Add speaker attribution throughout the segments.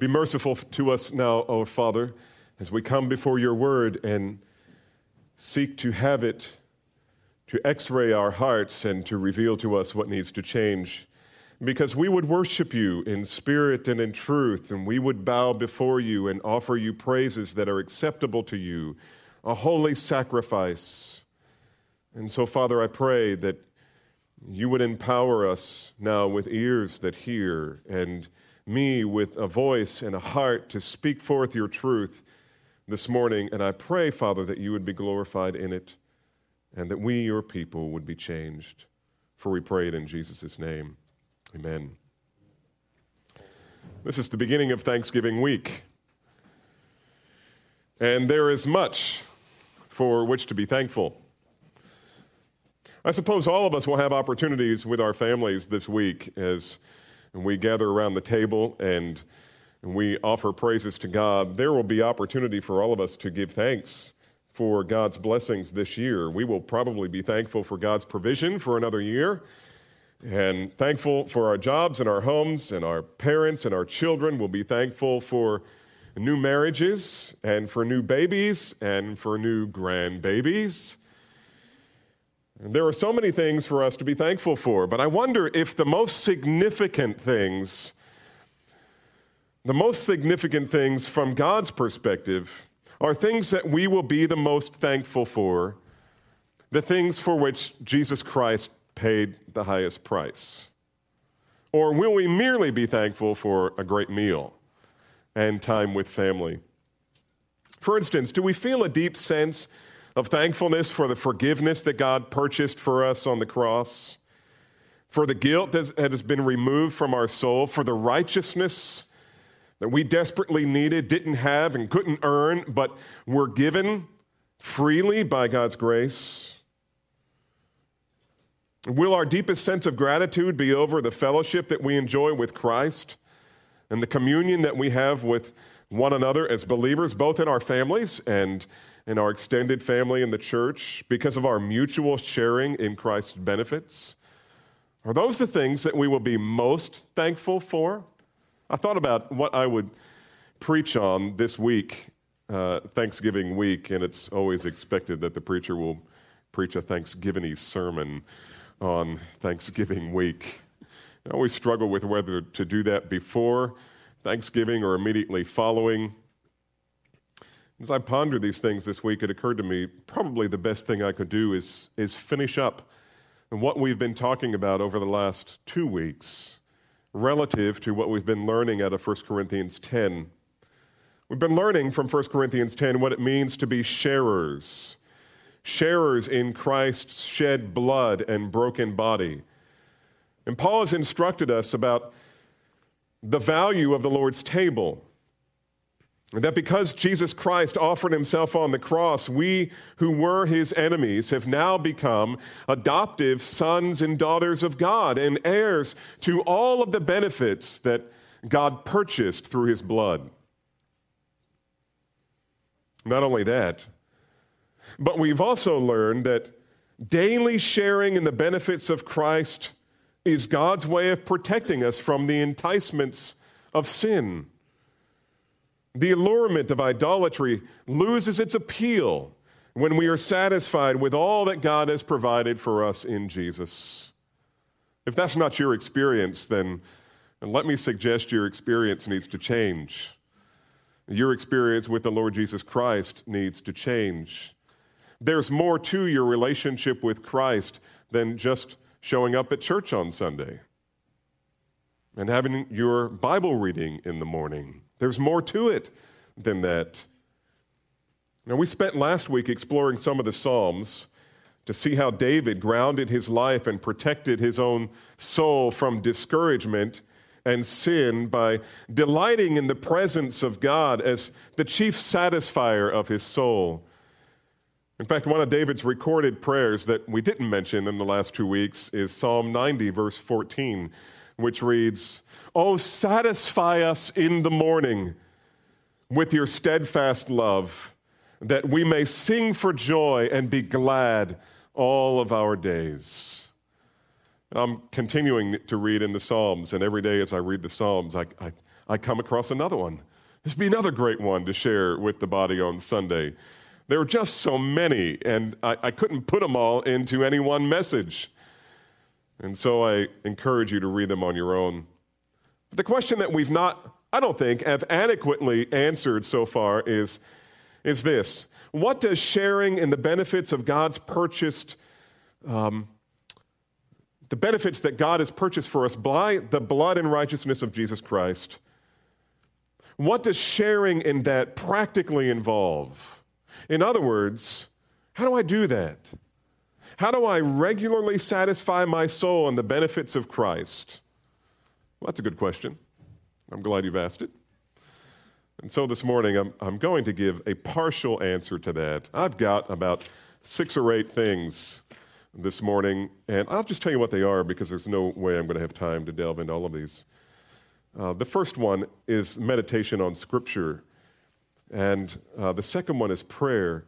Speaker 1: Be merciful to us now, O Father, as we come before your word and seek to have it to x ray our hearts and to reveal to us what needs to change. Because we would worship you in spirit and in truth, and we would bow before you and offer you praises that are acceptable to you, a holy sacrifice. And so, Father, I pray that you would empower us now with ears that hear and me with a voice and a heart to speak forth your truth this morning. And I pray, Father, that you would be glorified in it and that we, your people, would be changed. For we pray it in Jesus' name. Amen. This is the beginning of Thanksgiving week. And there is much for which to be thankful. I suppose all of us will have opportunities with our families this week as we gather around the table and, and we offer praises to God. There will be opportunity for all of us to give thanks for God's blessings this year. We will probably be thankful for God's provision for another year and thankful for our jobs and our homes and our parents and our children. We'll be thankful for new marriages and for new babies and for new grandbabies. There are so many things for us to be thankful for, but I wonder if the most significant things, the most significant things from God's perspective, are things that we will be the most thankful for, the things for which Jesus Christ paid the highest price? Or will we merely be thankful for a great meal and time with family? For instance, do we feel a deep sense of thankfulness for the forgiveness that God purchased for us on the cross, for the guilt that has been removed from our soul, for the righteousness that we desperately needed, didn't have, and couldn't earn, but were given freely by God's grace? Will our deepest sense of gratitude be over the fellowship that we enjoy with Christ and the communion that we have with one another as believers, both in our families and in our extended family in the church, because of our mutual sharing in Christ's benefits? Are those the things that we will be most thankful for? I thought about what I would preach on this week, uh, Thanksgiving week, and it's always expected that the preacher will preach a Thanksgiving sermon on Thanksgiving week. I always struggle with whether to do that before Thanksgiving or immediately following. As I pondered these things this week, it occurred to me probably the best thing I could do is, is finish up what we've been talking about over the last two weeks relative to what we've been learning out of 1 Corinthians 10. We've been learning from 1 Corinthians 10 what it means to be sharers, sharers in Christ's shed blood and broken body. And Paul has instructed us about the value of the Lord's table. That because Jesus Christ offered himself on the cross, we who were his enemies have now become adoptive sons and daughters of God and heirs to all of the benefits that God purchased through his blood. Not only that, but we've also learned that daily sharing in the benefits of Christ is God's way of protecting us from the enticements of sin. The allurement of idolatry loses its appeal when we are satisfied with all that God has provided for us in Jesus. If that's not your experience, then let me suggest your experience needs to change. Your experience with the Lord Jesus Christ needs to change. There's more to your relationship with Christ than just showing up at church on Sunday and having your Bible reading in the morning. There's more to it than that. Now, we spent last week exploring some of the Psalms to see how David grounded his life and protected his own soul from discouragement and sin by delighting in the presence of God as the chief satisfier of his soul. In fact, one of David's recorded prayers that we didn't mention in the last two weeks is Psalm 90, verse 14 which reads, Oh, satisfy us in the morning with your steadfast love, that we may sing for joy and be glad all of our days. I'm continuing to read in the Psalms, and every day as I read the Psalms, I, I, I come across another one. This would be another great one to share with the body on Sunday. There were just so many, and I, I couldn't put them all into any one message. And so I encourage you to read them on your own. But the question that we've not, I don't think, have adequately answered so far is, is this What does sharing in the benefits of God's purchased, um, the benefits that God has purchased for us by the blood and righteousness of Jesus Christ, what does sharing in that practically involve? In other words, how do I do that? How do I regularly satisfy my soul in the benefits of Christ? Well, that's a good question. I'm glad you've asked it. And so this morning, I'm, I'm going to give a partial answer to that. I've got about six or eight things this morning, and I'll just tell you what they are because there's no way I'm going to have time to delve into all of these. Uh, the first one is meditation on Scripture, and uh, the second one is prayer.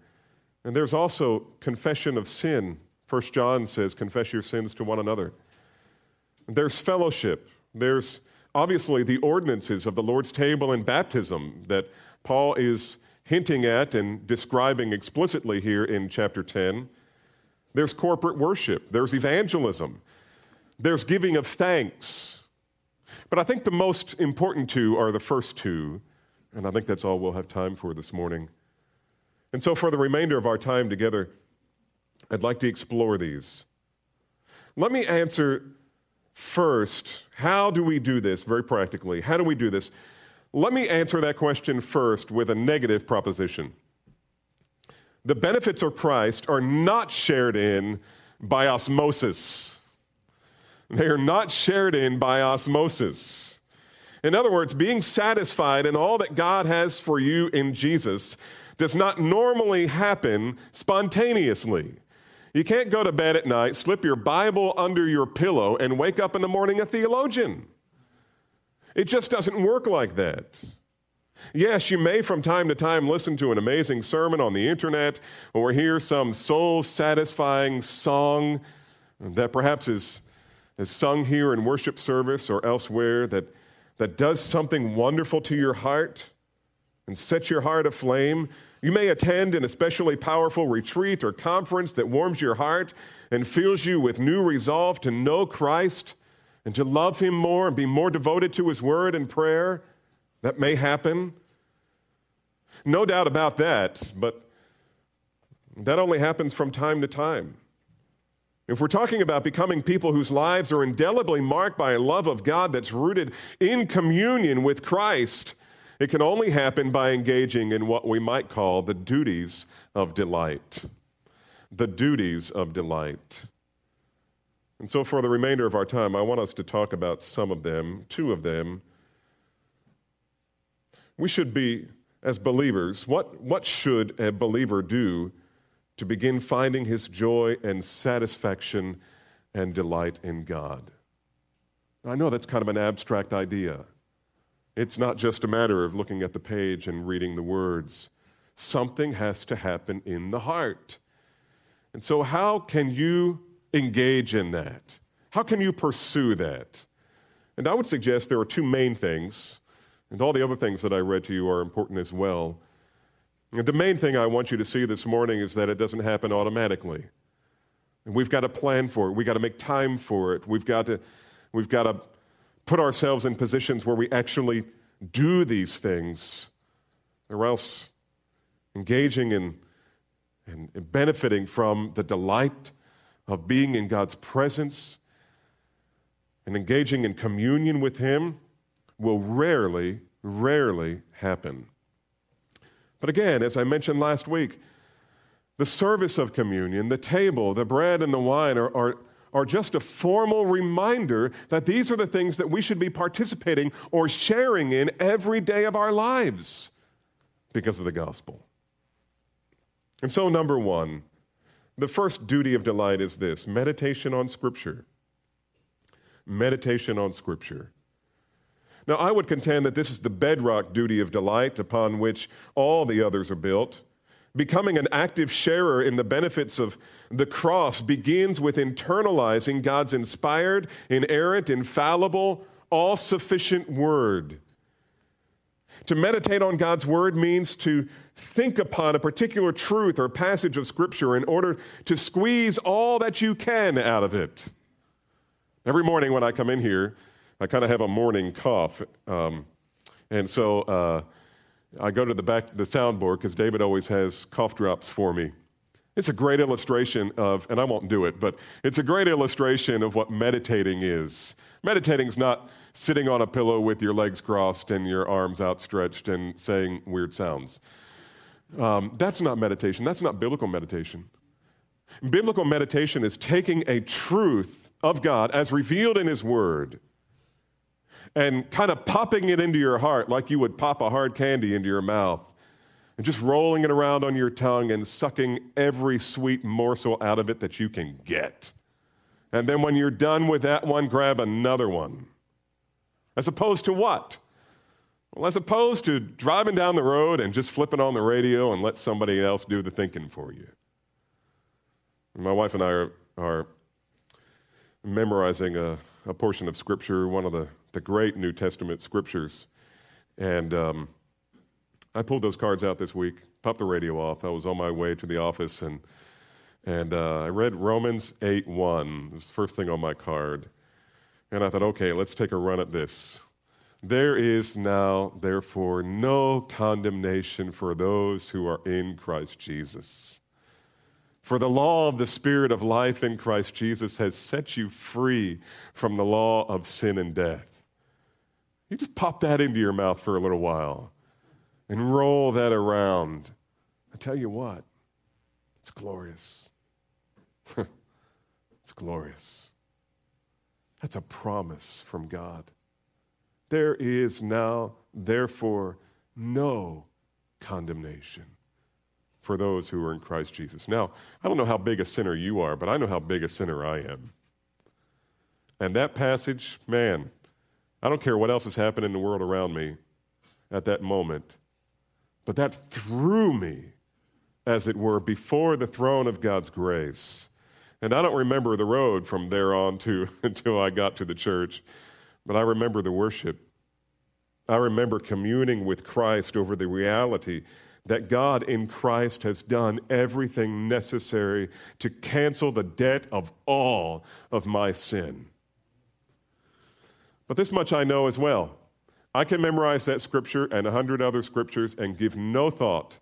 Speaker 1: And there's also confession of sin. First John says, confess your sins to one another. There's fellowship. There's obviously the ordinances of the Lord's table and baptism that Paul is hinting at and describing explicitly here in chapter 10. There's corporate worship. There's evangelism. There's giving of thanks. But I think the most important two are the first two, and I think that's all we'll have time for this morning. And so, for the remainder of our time together, I'd like to explore these. Let me answer first how do we do this very practically? How do we do this? Let me answer that question first with a negative proposition. The benefits of Christ are not shared in by osmosis. They are not shared in by osmosis. In other words, being satisfied in all that God has for you in Jesus does not normally happen spontaneously. You can't go to bed at night, slip your Bible under your pillow, and wake up in the morning a theologian. It just doesn't work like that. Yes, you may from time to time listen to an amazing sermon on the internet or hear some soul satisfying song that perhaps is is sung here in worship service or elsewhere that, that does something wonderful to your heart and sets your heart aflame. You may attend an especially powerful retreat or conference that warms your heart and fills you with new resolve to know Christ and to love Him more and be more devoted to His word and prayer. That may happen. No doubt about that, but that only happens from time to time. If we're talking about becoming people whose lives are indelibly marked by a love of God that's rooted in communion with Christ, it can only happen by engaging in what we might call the duties of delight. The duties of delight. And so, for the remainder of our time, I want us to talk about some of them, two of them. We should be, as believers, what, what should a believer do to begin finding his joy and satisfaction and delight in God. I know that's kind of an abstract idea. It's not just a matter of looking at the page and reading the words. Something has to happen in the heart. And so, how can you engage in that? How can you pursue that? And I would suggest there are two main things, and all the other things that I read to you are important as well. The main thing I want you to see this morning is that it doesn't happen automatically. And we've got to plan for it. We've got to make time for it. We've got to, we've got to put ourselves in positions where we actually do these things, or else engaging in and benefiting from the delight of being in God's presence and engaging in communion with Him will rarely, rarely happen. But again, as I mentioned last week, the service of communion, the table, the bread, and the wine are, are, are just a formal reminder that these are the things that we should be participating or sharing in every day of our lives because of the gospel. And so, number one, the first duty of delight is this meditation on Scripture. Meditation on Scripture. Now, I would contend that this is the bedrock duty of delight upon which all the others are built. Becoming an active sharer in the benefits of the cross begins with internalizing God's inspired, inerrant, infallible, all sufficient word. To meditate on God's word means to think upon a particular truth or passage of Scripture in order to squeeze all that you can out of it. Every morning when I come in here, I kind of have a morning cough. Um, and so uh, I go to the back the soundboard because David always has cough drops for me. It's a great illustration of, and I won't do it, but it's a great illustration of what meditating is. Meditating is not sitting on a pillow with your legs crossed and your arms outstretched and saying weird sounds. Um, that's not meditation. That's not biblical meditation. Biblical meditation is taking a truth of God as revealed in His Word and kind of popping it into your heart like you would pop a hard candy into your mouth and just rolling it around on your tongue and sucking every sweet morsel out of it that you can get. And then when you're done with that one, grab another one. As opposed to what? Well, as opposed to driving down the road and just flipping on the radio and let somebody else do the thinking for you. My wife and I are, are memorizing a, a, portion of Scripture, one of the, the great New Testament Scriptures. And um, I pulled those cards out this week, popped the radio off. I was on my way to the office and, and uh, I read Romans 8 1. It was the first thing on my card. And I thought, okay, let's take a run at this. There is now, therefore, no condemnation for those who are in Christ Jesus. For the law of the Spirit of life in Christ Jesus has set you free from the law of sin and death. You just pop that into your mouth for a little while and roll that around. I tell you what, it's glorious. it's glorious. That's a promise from God. There is now, therefore, no condemnation for those who are in Christ Jesus. Now, I don't know how big a sinner you are, but I know how big a sinner I am. And that passage, man, I don't care what else has happened in the world around me at that moment, but that threw me, as it were, before the throne of God's grace. And I don't remember the road from there on to until I got to the church. But I remember the worship. I remember communing with Christ over the reality that God in Christ has done everything necessary to cancel the debt of all of my sin. But this much I know as well. I can memorize that scripture and a hundred other scriptures and give no thought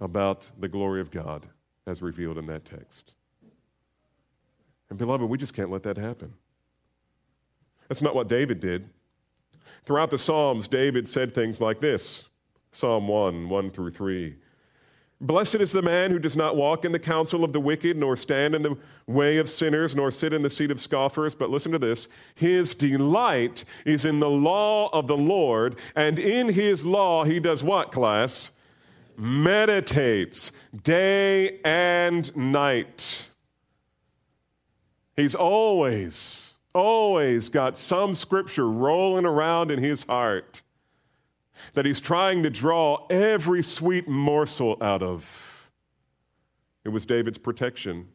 Speaker 1: about the glory of God as revealed in that text. And beloved, we just can't let that happen. That's not what David did. Throughout the Psalms, David said things like this Psalm 1, 1 through 3. Blessed is the man who does not walk in the counsel of the wicked, nor stand in the way of sinners, nor sit in the seat of scoffers. But listen to this His delight is in the law of the Lord, and in his law he does what, class? Meditates day and night. He's always always got some scripture rolling around in his heart that he's trying to draw every sweet morsel out of. It was David's protection,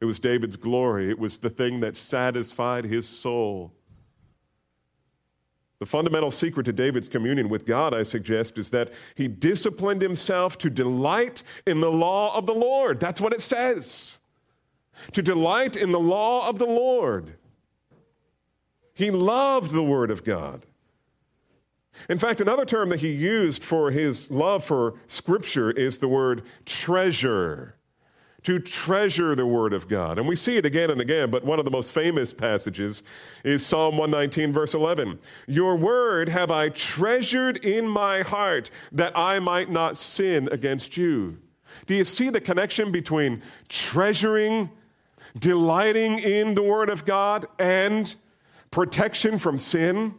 Speaker 1: it was David's glory, it was the thing that satisfied his soul. The fundamental secret to David's communion with God, I suggest, is that he disciplined himself to delight in the law of the Lord. That's what it says. To delight in the law of the Lord. He loved the Word of God. In fact, another term that he used for his love for Scripture is the word treasure. To treasure the Word of God. And we see it again and again, but one of the most famous passages is Psalm 119, verse 11. Your Word have I treasured in my heart that I might not sin against you. Do you see the connection between treasuring, delighting in the Word of God, and protection from sin.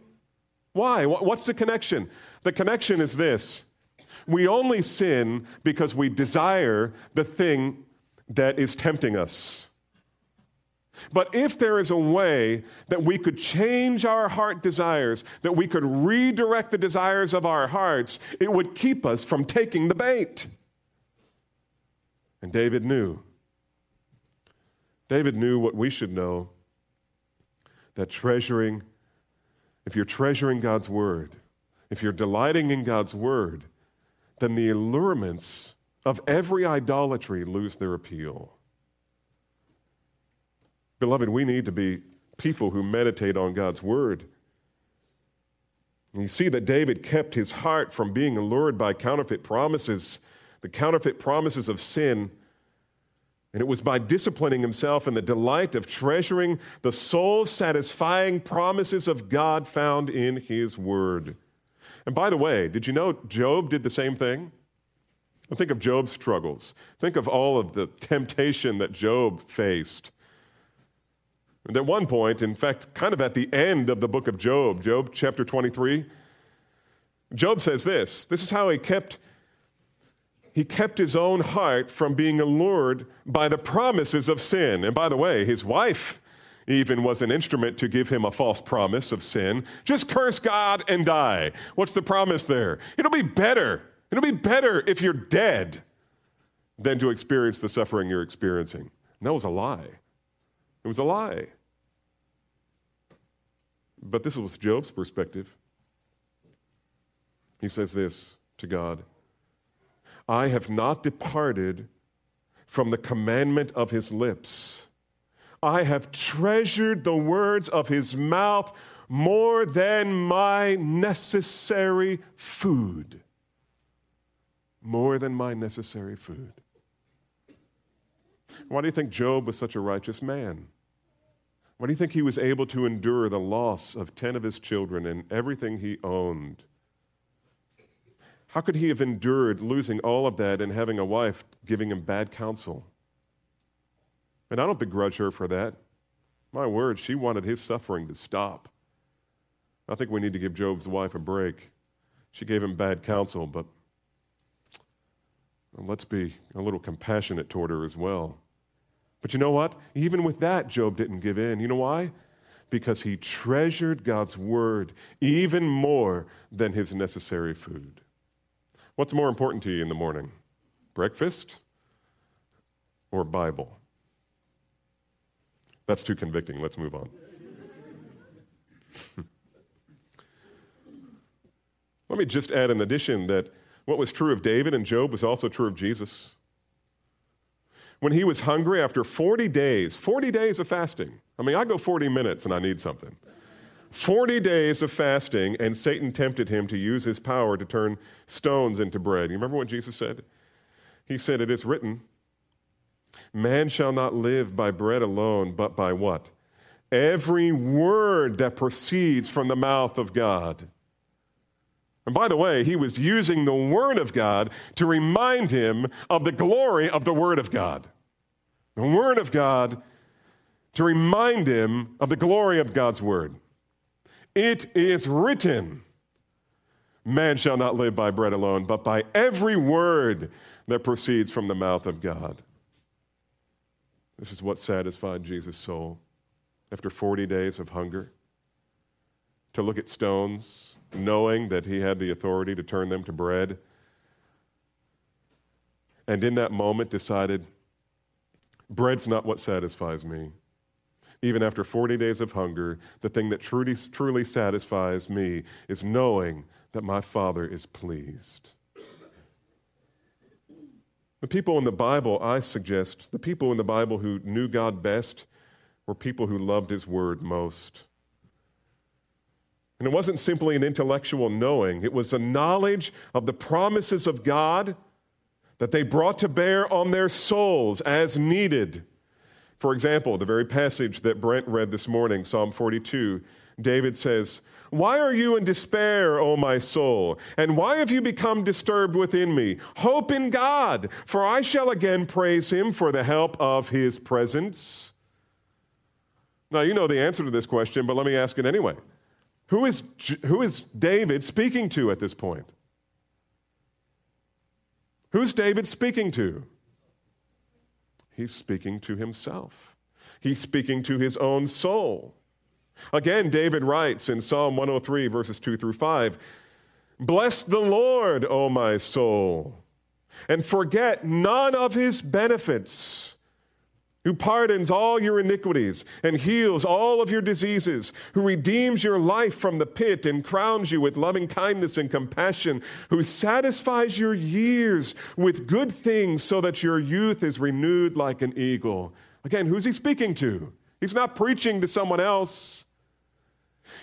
Speaker 1: Why? What's the connection? The connection is this we only sin because we desire the thing that is tempting us. But if there is a way that we could change our heart desires, that we could redirect the desires of our hearts, it would keep us from taking the bait. And David knew. David knew what we should know that treasuring, if you're treasuring God's word, if you're delighting in God's word, then the allurements of every idolatry lose their appeal. Beloved, we need to be people who meditate on God's word. And you see that David kept his heart from being allured by counterfeit promises, the counterfeit promises of sin. And it was by disciplining himself in the delight of treasuring the soul satisfying promises of God found in his word. And by the way, did you know Job did the same thing? Think of Job's struggles. Think of all of the temptation that Job faced. And at one point, in fact, kind of at the end of the book of Job, Job chapter 23, Job says this. This is how he kept he kept his own heart from being allured by the promises of sin. And by the way, his wife even was an instrument to give him a false promise of sin. Just curse God and die. What's the promise there? It'll be better. It'll be better if you're dead than to experience the suffering you're experiencing. And that was a lie. It was a lie. But this was Job's perspective. He says this to God I have not departed from the commandment of his lips. I have treasured the words of his mouth more than my necessary food. More than my necessary food. Why do you think Job was such a righteous man? Why do you think he was able to endure the loss of 10 of his children and everything he owned? How could he have endured losing all of that and having a wife giving him bad counsel? And I don't begrudge her for that. My word, she wanted his suffering to stop. I think we need to give Job's wife a break. She gave him bad counsel, but let's be a little compassionate toward her as well. But you know what? Even with that, Job didn't give in. You know why? Because he treasured God's word even more than his necessary food. What's more important to you in the morning? Breakfast or Bible? That's too convicting. Let's move on. Let me just add an addition that what was true of David and Job was also true of Jesus when he was hungry after 40 days, 40 days of fasting. I mean, I go 40 minutes and I need something. 40 days of fasting, and Satan tempted him to use his power to turn stones into bread. You remember what Jesus said? He said, It is written, Man shall not live by bread alone, but by what? Every word that proceeds from the mouth of God. And by the way, he was using the Word of God to remind him of the glory of the Word of God. The Word of God to remind him of the glory of God's Word. It is written, Man shall not live by bread alone, but by every word that proceeds from the mouth of God. This is what satisfied Jesus' soul after 40 days of hunger. To look at stones knowing that he had the authority to turn them to bread. And in that moment decided, bread's not what satisfies me. Even after 40 days of hunger, the thing that truly, truly satisfies me is knowing that my Father is pleased. The people in the Bible, I suggest, the people in the Bible who knew God best were people who loved His Word most. And it wasn't simply an intellectual knowing, it was a knowledge of the promises of God that they brought to bear on their souls as needed. For example, the very passage that Brent read this morning, Psalm 42, David says, Why are you in despair, O my soul? And why have you become disturbed within me? Hope in God, for I shall again praise him for the help of his presence. Now, you know the answer to this question, but let me ask it anyway. Who is, who is David speaking to at this point? Who's David speaking to? He's speaking to himself. He's speaking to his own soul. Again, David writes in Psalm 103, verses 2 through 5 Bless the Lord, O my soul, and forget none of his benefits who pardons all your iniquities and heals all of your diseases, who redeems your life from the pit and crowns you with loving kindness and compassion, who satisfies your years with good things so that your youth is renewed like an eagle. Again, who's he speaking to? He's not preaching to someone else.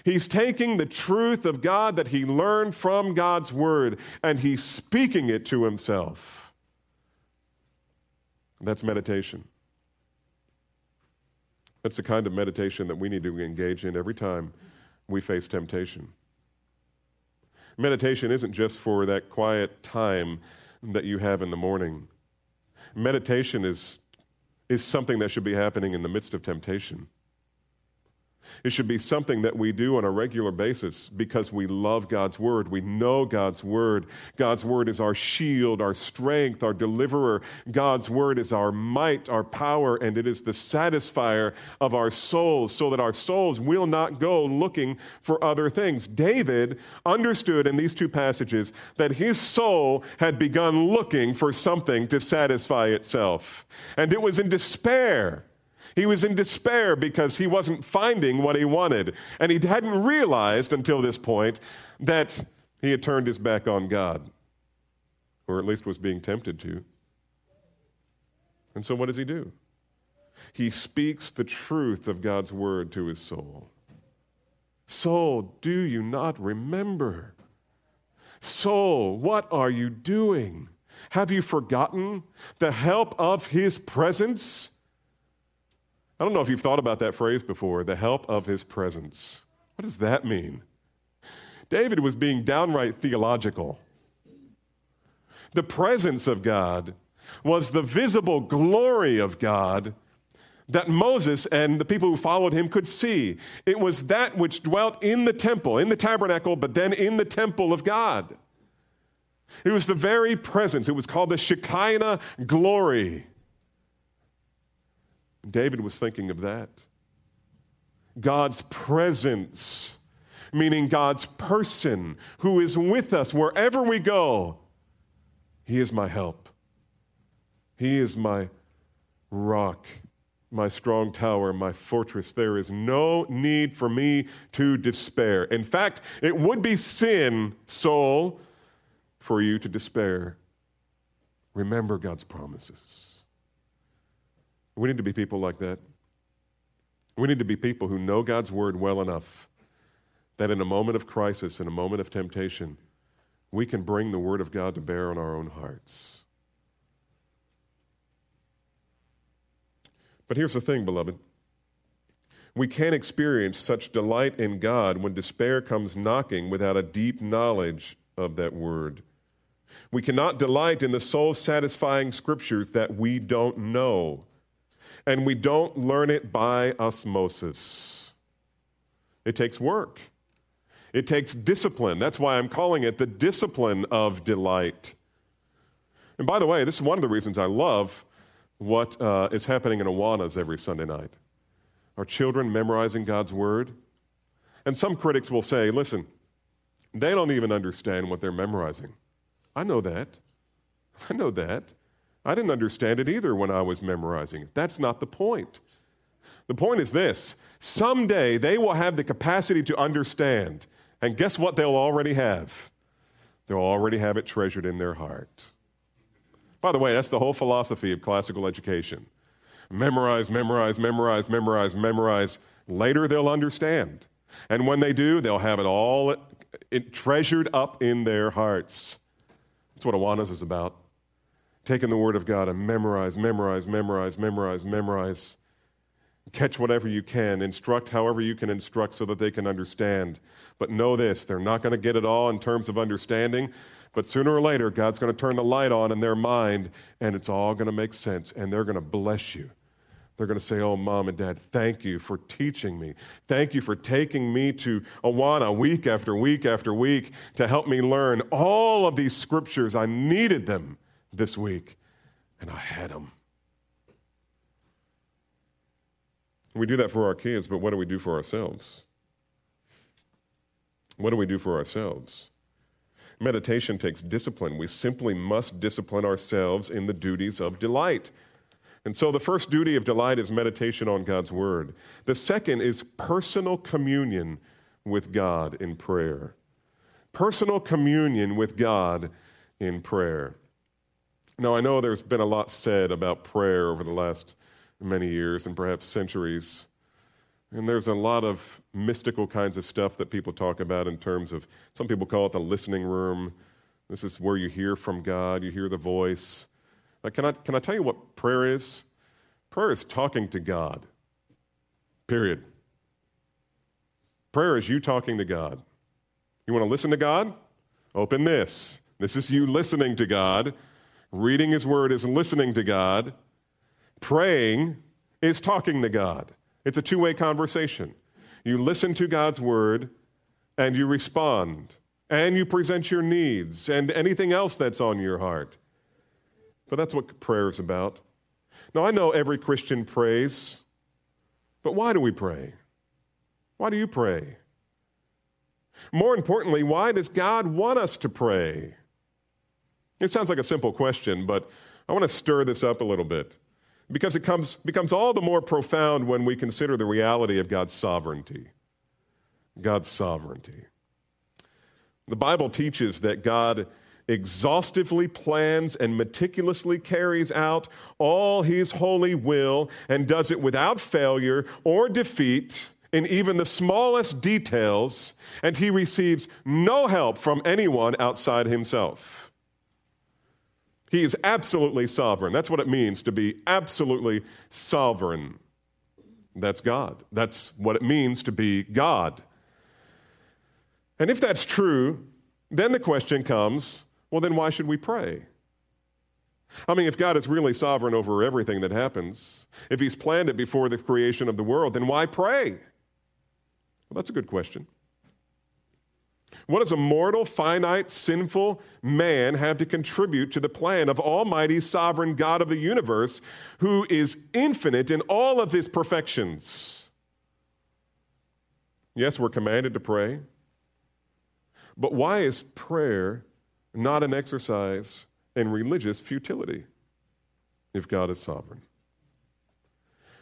Speaker 1: He's taking the truth of God that he learned from God's word and he's speaking it to himself. That's meditation. That's the kind of meditation that we need to engage in every time we face temptation. Meditation isn't just for that quiet time that you have in the morning. Meditation is, is something that should be happening in the midst of temptation. It should be something that we do on a regular basis because we love God's Word. We know God's Word. God's Word is our shield, our strength, our deliverer. God's Word is our might, our power, and it is the satisfier of our souls so that our souls will not go looking for other things. David understood in these two passages that his soul had begun looking for something to satisfy itself, and it was in despair he was in despair because he wasn't finding what he wanted. And he hadn't realized until this point that he had turned his back on God, or at least was being tempted to. And so, what does he do? He speaks the truth of God's word to his soul. Soul, do you not remember? Soul, what are you doing? Have you forgotten the help of his presence? I don't know if you've thought about that phrase before the help of his presence. What does that mean? David was being downright theological. The presence of God was the visible glory of God that Moses and the people who followed him could see. It was that which dwelt in the temple, in the tabernacle, but then in the temple of God. It was the very presence. It was called the Shekinah glory. David was thinking of that. God's presence, meaning God's person who is with us wherever we go. He is my help. He is my rock, my strong tower, my fortress. There is no need for me to despair. In fact, it would be sin, soul, for you to despair. Remember God's promises. We need to be people like that. We need to be people who know God's word well enough that in a moment of crisis, in a moment of temptation, we can bring the word of God to bear on our own hearts. But here's the thing, beloved. We can't experience such delight in God when despair comes knocking without a deep knowledge of that word. We cannot delight in the soul satisfying scriptures that we don't know and we don't learn it by osmosis. It takes work, it takes discipline. That's why I'm calling it the discipline of delight. And by the way, this is one of the reasons I love what uh, is happening in Awanas every Sunday night. Our children memorizing God's Word. And some critics will say, listen, they don't even understand what they're memorizing. I know that. I know that. I didn't understand it either when I was memorizing it. That's not the point. The point is this someday they will have the capacity to understand. And guess what they'll already have? They'll already have it treasured in their heart. By the way, that's the whole philosophy of classical education memorize, memorize, memorize, memorize, memorize. Later they'll understand. And when they do, they'll have it all treasured up in their hearts. That's what Awanas is about taking the Word of God and memorize, memorize, memorize, memorize, memorize. Catch whatever you can, instruct however you can instruct so that they can understand. But know this they're not going to get it all in terms of understanding, but sooner or later, God's going to turn the light on in their mind and it's all going to make sense and they're going to bless you. They're going to say, Oh, mom and dad, thank you for teaching me. Thank you for taking me to Awana week after week after week to help me learn all of these scriptures. I needed them this week, and I had them. We do that for our kids, but what do we do for ourselves? What do we do for ourselves? Meditation takes discipline. We simply must discipline ourselves in the duties of delight. And so the first duty of delight is meditation on God's word. The second is personal communion with God in prayer. Personal communion with God in prayer. Now, I know there's been a lot said about prayer over the last many years and perhaps centuries. And there's a lot of mystical kinds of stuff that people talk about in terms of, some people call it the listening room. This is where you hear from God, you hear the voice. Like, can, I, can I tell you what prayer is? Prayer is talking to God, period. Prayer is you talking to God. You want to listen to God? Open this. This is you listening to God. Reading His Word is listening to God. Praying is talking to God. It's a two way conversation. You listen to God's Word and you respond and you present your needs and anything else that's on your heart. But that's what prayer is about. Now, I know every Christian prays, but why do we pray? Why do you pray? More importantly, why does God want us to pray? It sounds like a simple question, but I want to stir this up a little bit because it comes, becomes all the more profound when we consider the reality of God's sovereignty. God's sovereignty. The Bible teaches that God exhaustively plans and meticulously carries out all his holy will and does it without failure or defeat in even the smallest details, and he receives no help from anyone outside himself. He is absolutely sovereign. That's what it means to be absolutely sovereign. That's God. That's what it means to be God. And if that's true, then the question comes well, then why should we pray? I mean, if God is really sovereign over everything that happens, if He's planned it before the creation of the world, then why pray? Well, that's a good question. What does a mortal, finite, sinful man have to contribute to the plan of Almighty, sovereign God of the universe, who is infinite in all of his perfections? Yes, we're commanded to pray. But why is prayer not an exercise in religious futility if God is sovereign?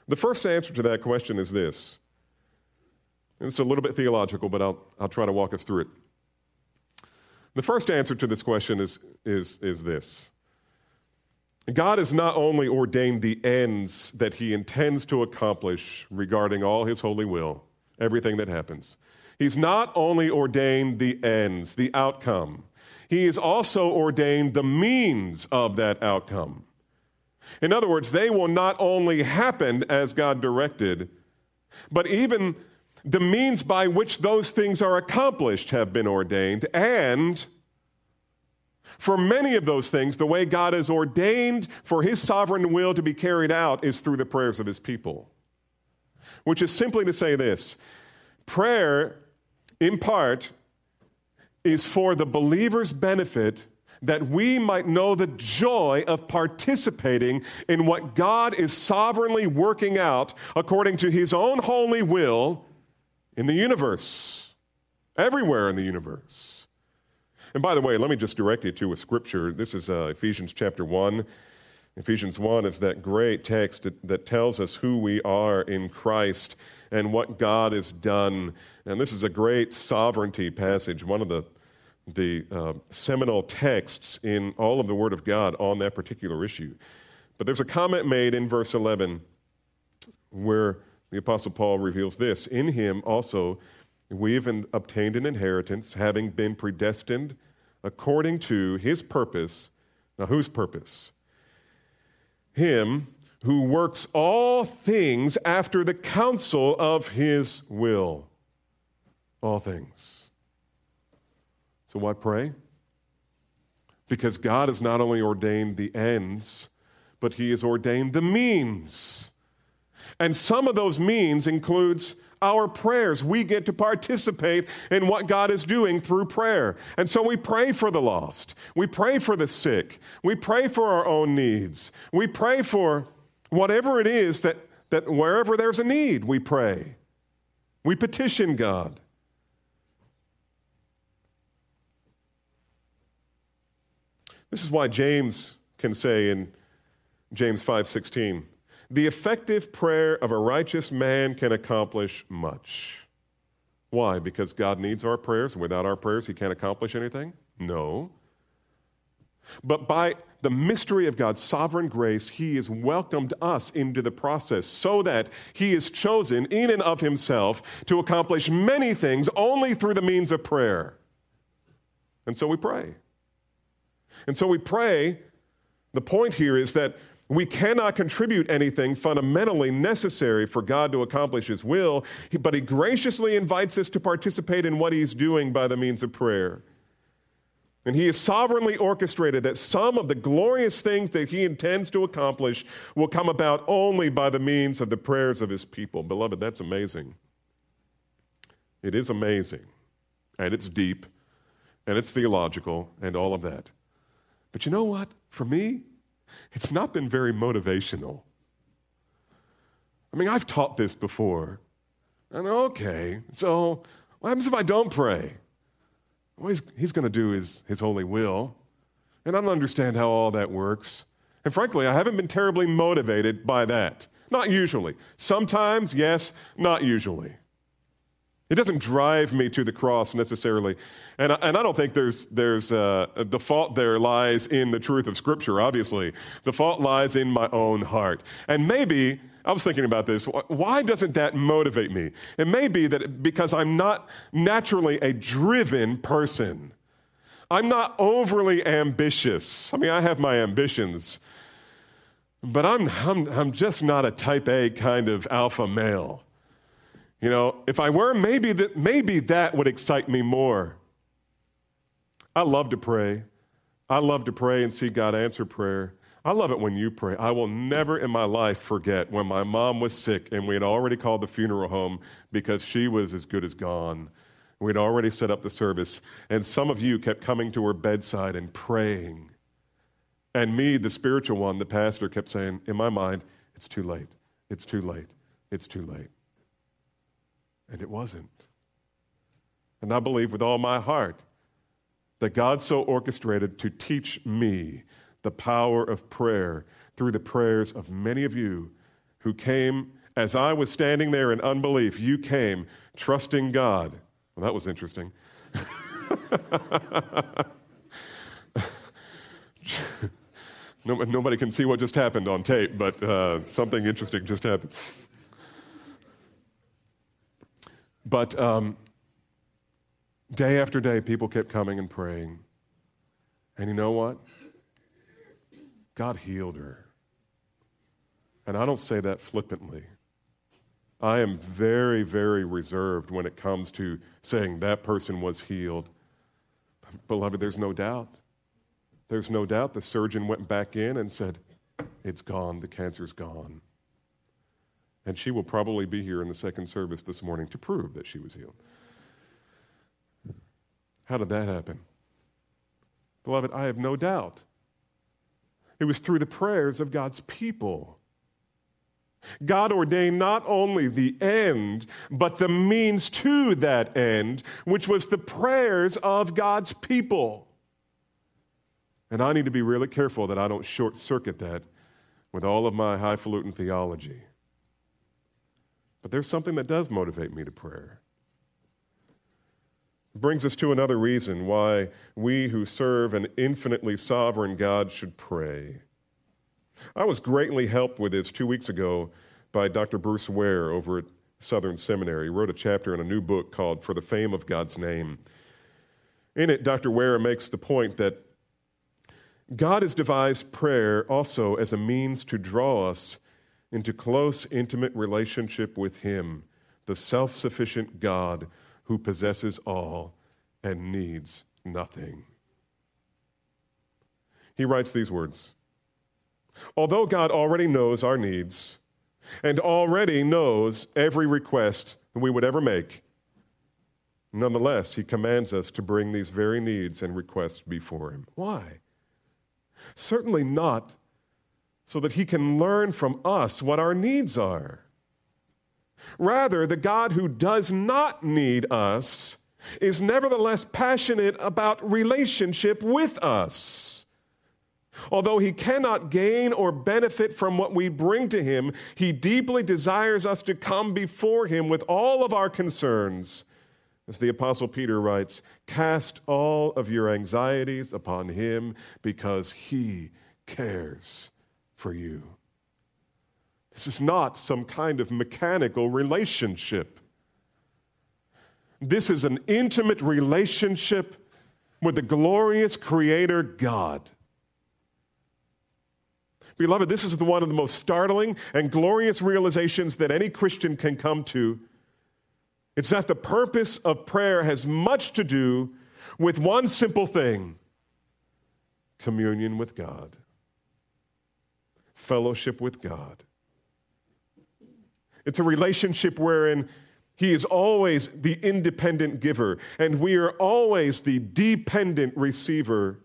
Speaker 1: The first answer to that question is this. It's a little bit theological, but I'll, I'll try to walk us through it. The first answer to this question is, is, is this. God has not only ordained the ends that he intends to accomplish regarding all his holy will, everything that happens, He's not only ordained the ends, the outcome, He has also ordained the means of that outcome. In other words, they will not only happen as God directed, but even the means by which those things are accomplished have been ordained. And for many of those things, the way God has ordained for His sovereign will to be carried out is through the prayers of His people. Which is simply to say this prayer in part, is for the believer's benefit that we might know the joy of participating in what God is sovereignly working out according to his own holy will in the universe, everywhere in the universe. And by the way, let me just direct you to a scripture. This is uh, Ephesians chapter 1. Ephesians 1 is that great text that, tells us who we are in Christ and what God has done. And this is a great sovereignty passage, one of the, the uh, seminal texts in all of the Word of God on that particular issue. But there's a comment made in verse 11 where the Apostle Paul reveals this In him also we've obtained an inheritance, having been predestined according to his purpose. Now, whose purpose? Him who works all things after the counsel of his will. All things. So, why pray? Because God has not only ordained the ends, but he has ordained the means. And some of those means includes our prayers. We get to participate in what God is doing through prayer. And so we pray for the lost. We pray for the sick. We pray for our own needs. We pray for Whatever it is that, that wherever there's a need, we pray. We petition God. This is why James can say in James 5:16, the effective prayer of a righteous man can accomplish much. Why? Because God needs our prayers, and without our prayers, He can't accomplish anything? No. But by the mystery of God's sovereign grace, He has welcomed us into the process so that He is chosen in and of Himself to accomplish many things only through the means of prayer. And so we pray. And so we pray. The point here is that we cannot contribute anything fundamentally necessary for God to accomplish His will, but He graciously invites us to participate in what He's doing by the means of prayer. And He has sovereignly orchestrated that some of the glorious things that He intends to accomplish will come about only by the means of the prayers of His people. Beloved, that's amazing. It is amazing, and it's deep, and it's theological, and all of that. But you know what? For me, it's not been very motivational. I mean, I've taught this before. And okay, so what happens if I don't pray? Well, he's, he's going to do his, his holy will. And I don't understand how all that works. And frankly, I haven't been terribly motivated by that. Not usually. Sometimes, yes, not usually. It doesn't drive me to the cross necessarily. And, and I don't think there's, there's uh, the fault there lies in the truth of Scripture, obviously. The fault lies in my own heart. And maybe, I was thinking about this, why doesn't that motivate me? It may be that because I'm not naturally a driven person. I'm not overly ambitious. I mean, I have my ambitions, but I'm, I'm, I'm just not a type A kind of alpha male. You know, if I were, maybe that, maybe that would excite me more. I love to pray. I love to pray and see God answer prayer. I love it when you pray. I will never in my life forget when my mom was sick and we had already called the funeral home because she was as good as gone. We'd already set up the service, and some of you kept coming to her bedside and praying. And me, the spiritual one, the pastor, kept saying, in my mind, it's too late. It's too late. It's too late. And it wasn't. And I believe with all my heart that God so orchestrated to teach me the power of prayer through the prayers of many of you who came as I was standing there in unbelief. You came trusting God. Well, that was interesting. Nobody can see what just happened on tape, but uh, something interesting just happened. But um, day after day, people kept coming and praying. And you know what? God healed her. And I don't say that flippantly. I am very, very reserved when it comes to saying that person was healed. Beloved, there's no doubt. There's no doubt the surgeon went back in and said, It's gone, the cancer's gone. And she will probably be here in the second service this morning to prove that she was healed. How did that happen? Beloved, I have no doubt. It was through the prayers of God's people. God ordained not only the end, but the means to that end, which was the prayers of God's people. And I need to be really careful that I don't short circuit that with all of my highfalutin theology. But there's something that does motivate me to prayer. It brings us to another reason why we who serve an infinitely sovereign God should pray. I was greatly helped with this two weeks ago by Dr. Bruce Ware over at Southern Seminary. He wrote a chapter in a new book called For the Fame of God's Name. In it, Dr. Ware makes the point that God has devised prayer also as a means to draw us into close, intimate relationship with Him, the self sufficient God who possesses all and needs nothing. He writes these words Although God already knows our needs and already knows every request that we would ever make, nonetheless, He commands us to bring these very needs and requests before Him. Why? Certainly not so that he can learn from us what our needs are. Rather, the God who does not need us is nevertheless passionate about relationship with us. Although he cannot gain or benefit from what we bring to him, he deeply desires us to come before him with all of our concerns. As the Apostle Peter writes, cast all of your anxieties upon him because he cares for you. This is not some kind of mechanical relationship. This is an intimate relationship with the glorious Creator God. Beloved, this is the one of the most startling and glorious realizations that any Christian can come to. It's that the purpose of prayer has much to do with one simple thing communion with God, fellowship with God. It's a relationship wherein He is always the independent giver, and we are always the dependent receiver.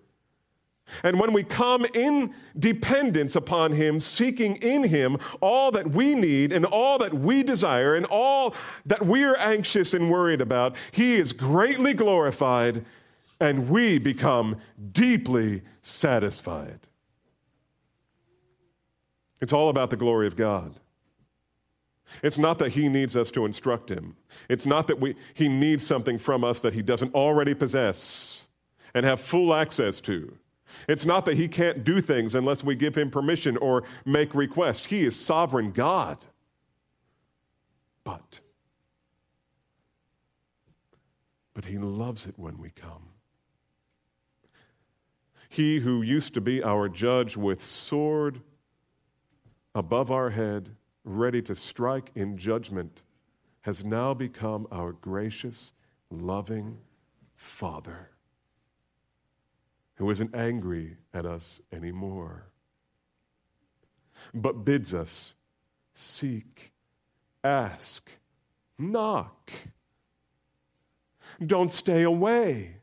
Speaker 1: And when we come in dependence upon Him, seeking in Him all that we need and all that we desire and all that we're anxious and worried about, He is greatly glorified and we become deeply satisfied. It's all about the glory of God. It's not that he needs us to instruct him. It's not that we, he needs something from us that he doesn't already possess and have full access to. It's not that he can't do things unless we give him permission or make requests. He is sovereign God. But, but he loves it when we come. He who used to be our judge with sword above our head ready to strike in judgment, has now become our gracious, loving Father who isn't angry at us anymore, but bids us seek, ask, knock. Don't stay away.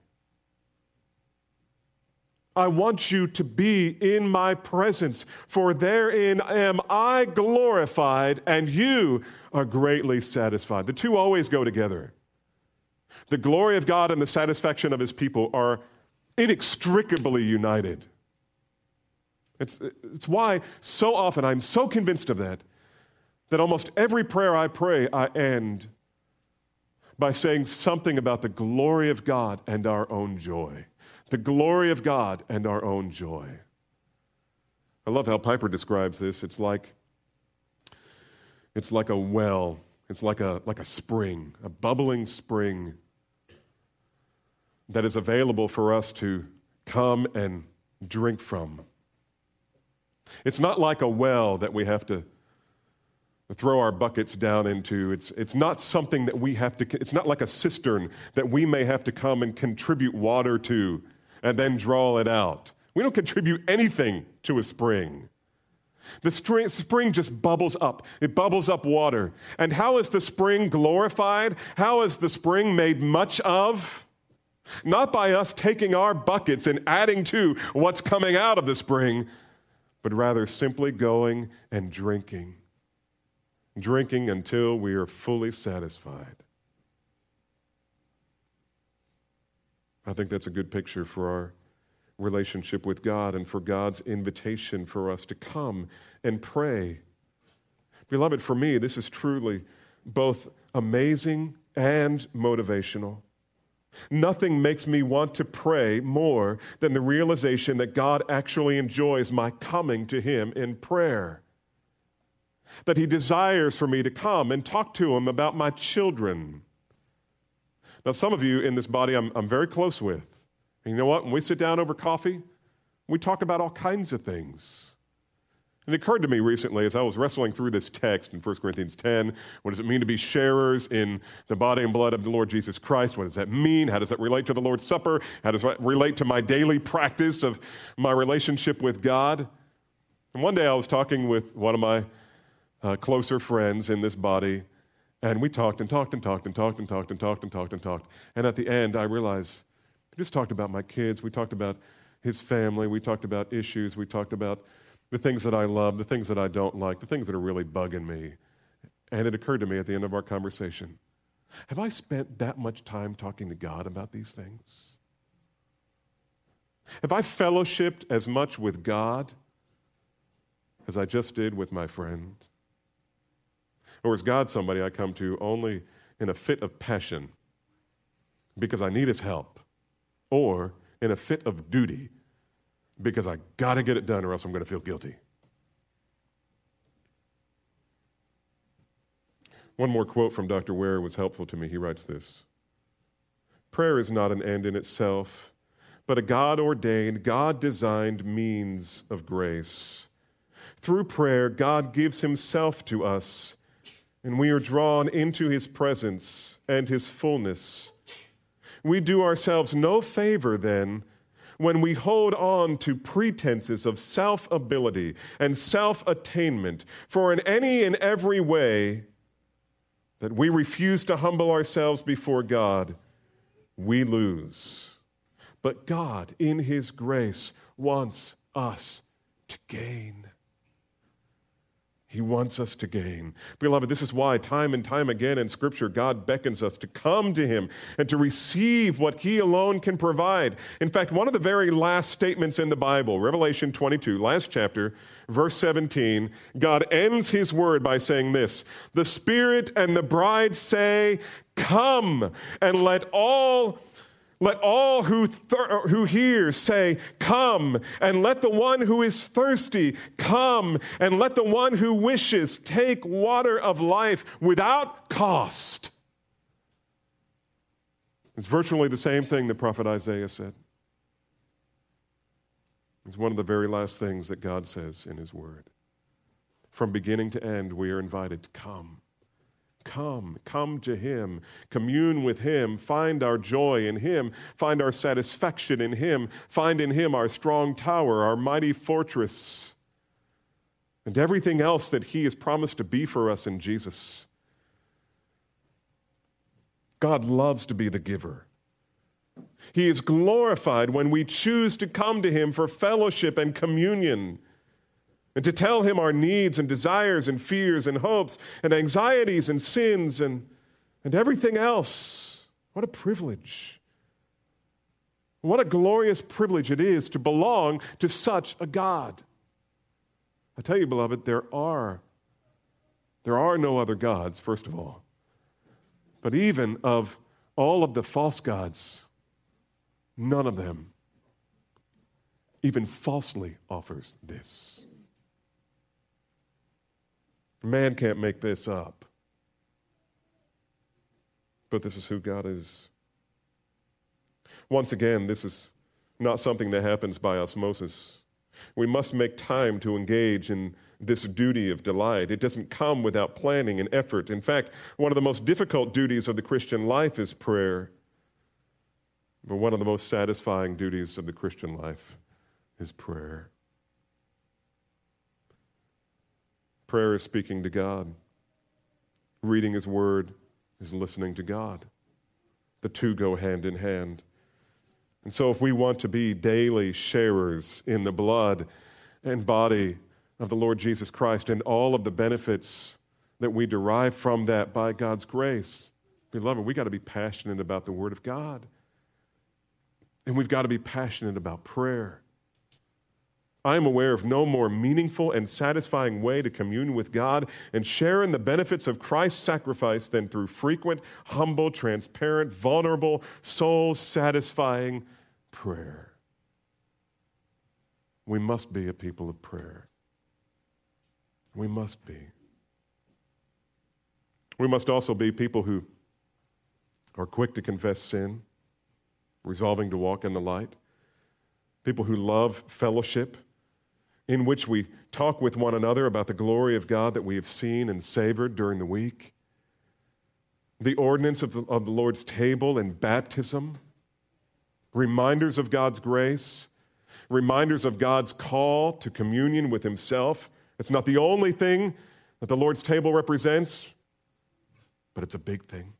Speaker 1: I want you to be in my presence, for therein am I glorified, and you are greatly satisfied. The two always go together. The glory of God and the satisfaction of his people are inextricably united. It's, it's why so often I'm so convinced of that that almost every prayer I pray, I end by saying something about the glory of God and our own joy the glory of God and our own joy. I love how Piper describes this. It's like it's like a well. It's like a like a spring, a bubbling spring that is available for us to come and drink from. It's not like a well that we have to throw our buckets down into. It's, it's not something that we have to, it's not like a cistern that we may have to come and contribute water to and then draw it out. We don't contribute anything to a spring. The spring just bubbles up. It bubbles up water. And how is the spring glorified? How is the spring made much of? Not by us taking our buckets and adding to what's coming out of the spring, but rather simply going and drinking. Drinking until we are fully satisfied. I think that's a good picture for our relationship with God and for God's invitation for us to come and pray. Beloved, for me, this is truly both amazing and motivational. Nothing makes me want to pray more than the realization that God actually enjoys my coming to Him in prayer. That He desires for me to come and talk to Him about my children now, some of you in this body I'm, I'm very close with. And you know what? When we sit down over coffee, we talk about all kinds of things. And it occurred to me recently as I was wrestling through this text in 1 Corinthians 10 what does it mean to be sharers in the body and blood of the Lord Jesus Christ? What does that mean? How does that relate to the Lord's Supper? How does that relate to my daily practice of my relationship with God? And one day I was talking with one of my uh, closer friends in this body, and we talked and talked and talked and talked and talked and talked and talked and talked. And at the end, I realized we just talked about my kids. We talked about his family. We talked about issues. We talked about the things that I love, the things that I don't like, the things that are really bugging me. And it occurred to me at the end of our conversation have I spent that much time talking to God about these things? Have I fellowshipped as much with God as I just did with my friend? Or is God somebody I come to only in a fit of passion because I need his help? Or in a fit of duty because I got to get it done or else I'm going to feel guilty? One more quote from Dr. Ware was helpful to me. He writes this Prayer is not an end in itself, but a God ordained, God designed means of grace. Through prayer, God gives Himself to us, and we are drawn into His presence and His fullness. We do ourselves no favor then when we hold on to pretenses of self ability and self attainment, for in any and every way, that we refuse to humble ourselves before God, we lose. But God, in His grace, wants us to gain. He wants us to gain. Beloved, this is why, time and time again in Scripture, God beckons us to come to Him and to receive what He alone can provide. In fact, one of the very last statements in the Bible, Revelation 22, last chapter, verse 17, God ends His word by saying this The Spirit and the bride say, Come, and let all let all who, thir- uh, who hear say, Come, and let the one who is thirsty come, and let the one who wishes take water of life without cost. It's virtually the same thing the prophet Isaiah said. It's one of the very last things that God says in His Word. From beginning to end, we are invited to come. Come, come to Him, commune with Him, find our joy in Him, find our satisfaction in Him, find in Him our strong tower, our mighty fortress, and everything else that He has promised to be for us in Jesus. God loves to be the giver. He is glorified when we choose to come to Him for fellowship and communion and to tell him our needs and desires and fears and hopes and anxieties and sins and, and everything else. What a privilege. What a glorious privilege it is to belong to such a God. I tell you, beloved, there are there are no other gods, first of all. But even of all of the false gods, none of them even falsely offers this. Man can't make this up. But this is who God is. Once again, this is not something that happens by osmosis. We must make time to engage in this duty of delight. It doesn't come without planning and effort. In fact, one of the most difficult duties of the Christian life is prayer. But one of the most satisfying duties of the Christian life is prayer. Prayer is speaking to God. Reading His Word is listening to God. The two go hand in hand. And so, if we want to be daily sharers in the blood and body of the Lord Jesus Christ and all of the benefits that we derive from that by God's grace, beloved, we got to be passionate about the Word of God. And we've got to be passionate about prayer. I am aware of no more meaningful and satisfying way to commune with God and share in the benefits of Christ's sacrifice than through frequent, humble, transparent, vulnerable, soul satisfying prayer. We must be a people of prayer. We must be. We must also be people who are quick to confess sin, resolving to walk in the light, people who love fellowship in which we talk with one another about the glory of God that we have seen and savored during the week, the ordinance of the, of the Lord's table and baptism, reminders of God's grace, reminders of God's call to communion with Himself. It's not the only thing that the Lord's table represents, but it's a big thing.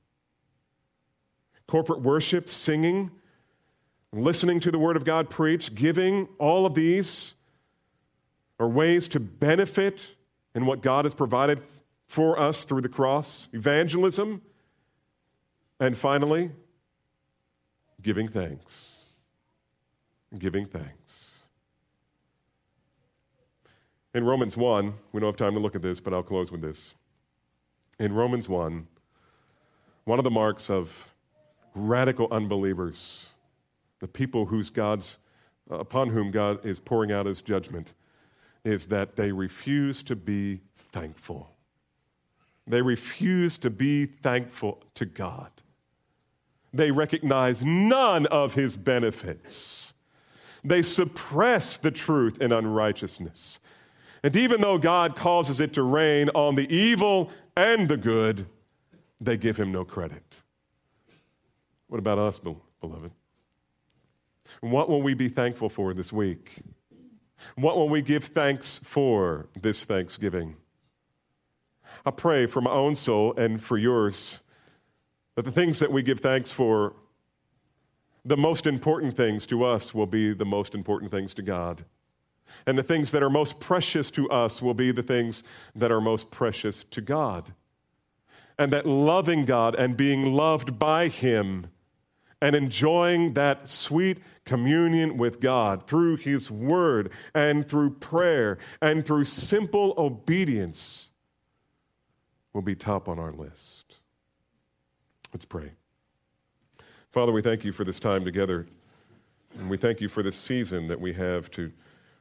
Speaker 1: Corporate worship, singing, listening to the Word of God preached, giving, all of these are ways to benefit in what God has provided for us through the cross, evangelism, and finally, giving thanks. giving thanks. In Romans 1, we don't have time to look at this, but I'll close with this. In Romans 1, one of the marks of radical unbelievers, the people whose God's, upon whom God is pouring out his judgment, is that they refuse to be thankful. They refuse to be thankful to God. They recognize none of his benefits. They suppress the truth in unrighteousness. And even though God causes it to rain on the evil and the good, they give him no credit. What about us, beloved? What will we be thankful for this week? What will we give thanks for this Thanksgiving? I pray for my own soul and for yours that the things that we give thanks for, the most important things to us will be the most important things to God. And the things that are most precious to us will be the things that are most precious to God. And that loving God and being loved by Him and enjoying that sweet communion with God through His Word and through prayer and through simple obedience will be top on our list. Let's pray. Father, we thank you for this time together. And we thank you for this season that we have to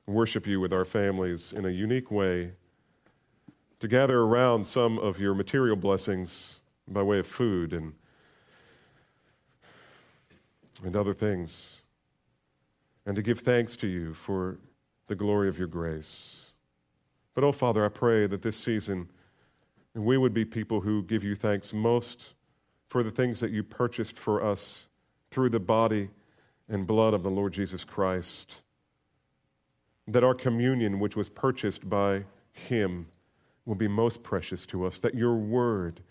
Speaker 1: worship you with our families in a unique way, to gather around some of your material blessings by way of food and, and other things, and to give thanks to you for the glory of your grace. But, oh, Father, I pray that this season we would be people who give you thanks most for the things that you purchased for us through the body and blood of the Lord Jesus Christ that our communion, which was purchased by Him, will be most precious to us, that your word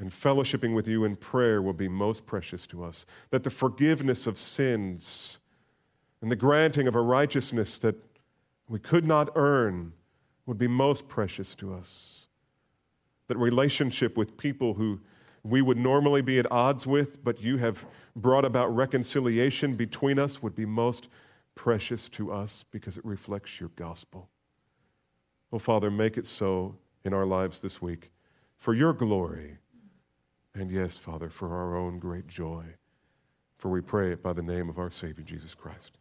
Speaker 1: and fellowshipping with you in prayer will be most precious to us, that the forgiveness of sins and the granting of a righteousness that we could not earn would be most precious to us, that relationship with people who we would normally be at odds with, but you have brought about reconciliation between us would be most precious to us because it reflects your gospel. Oh, Father, make it so in our lives this week for your glory. And yes, Father, for our own great joy. For we pray it by the name of our Savior, Jesus Christ.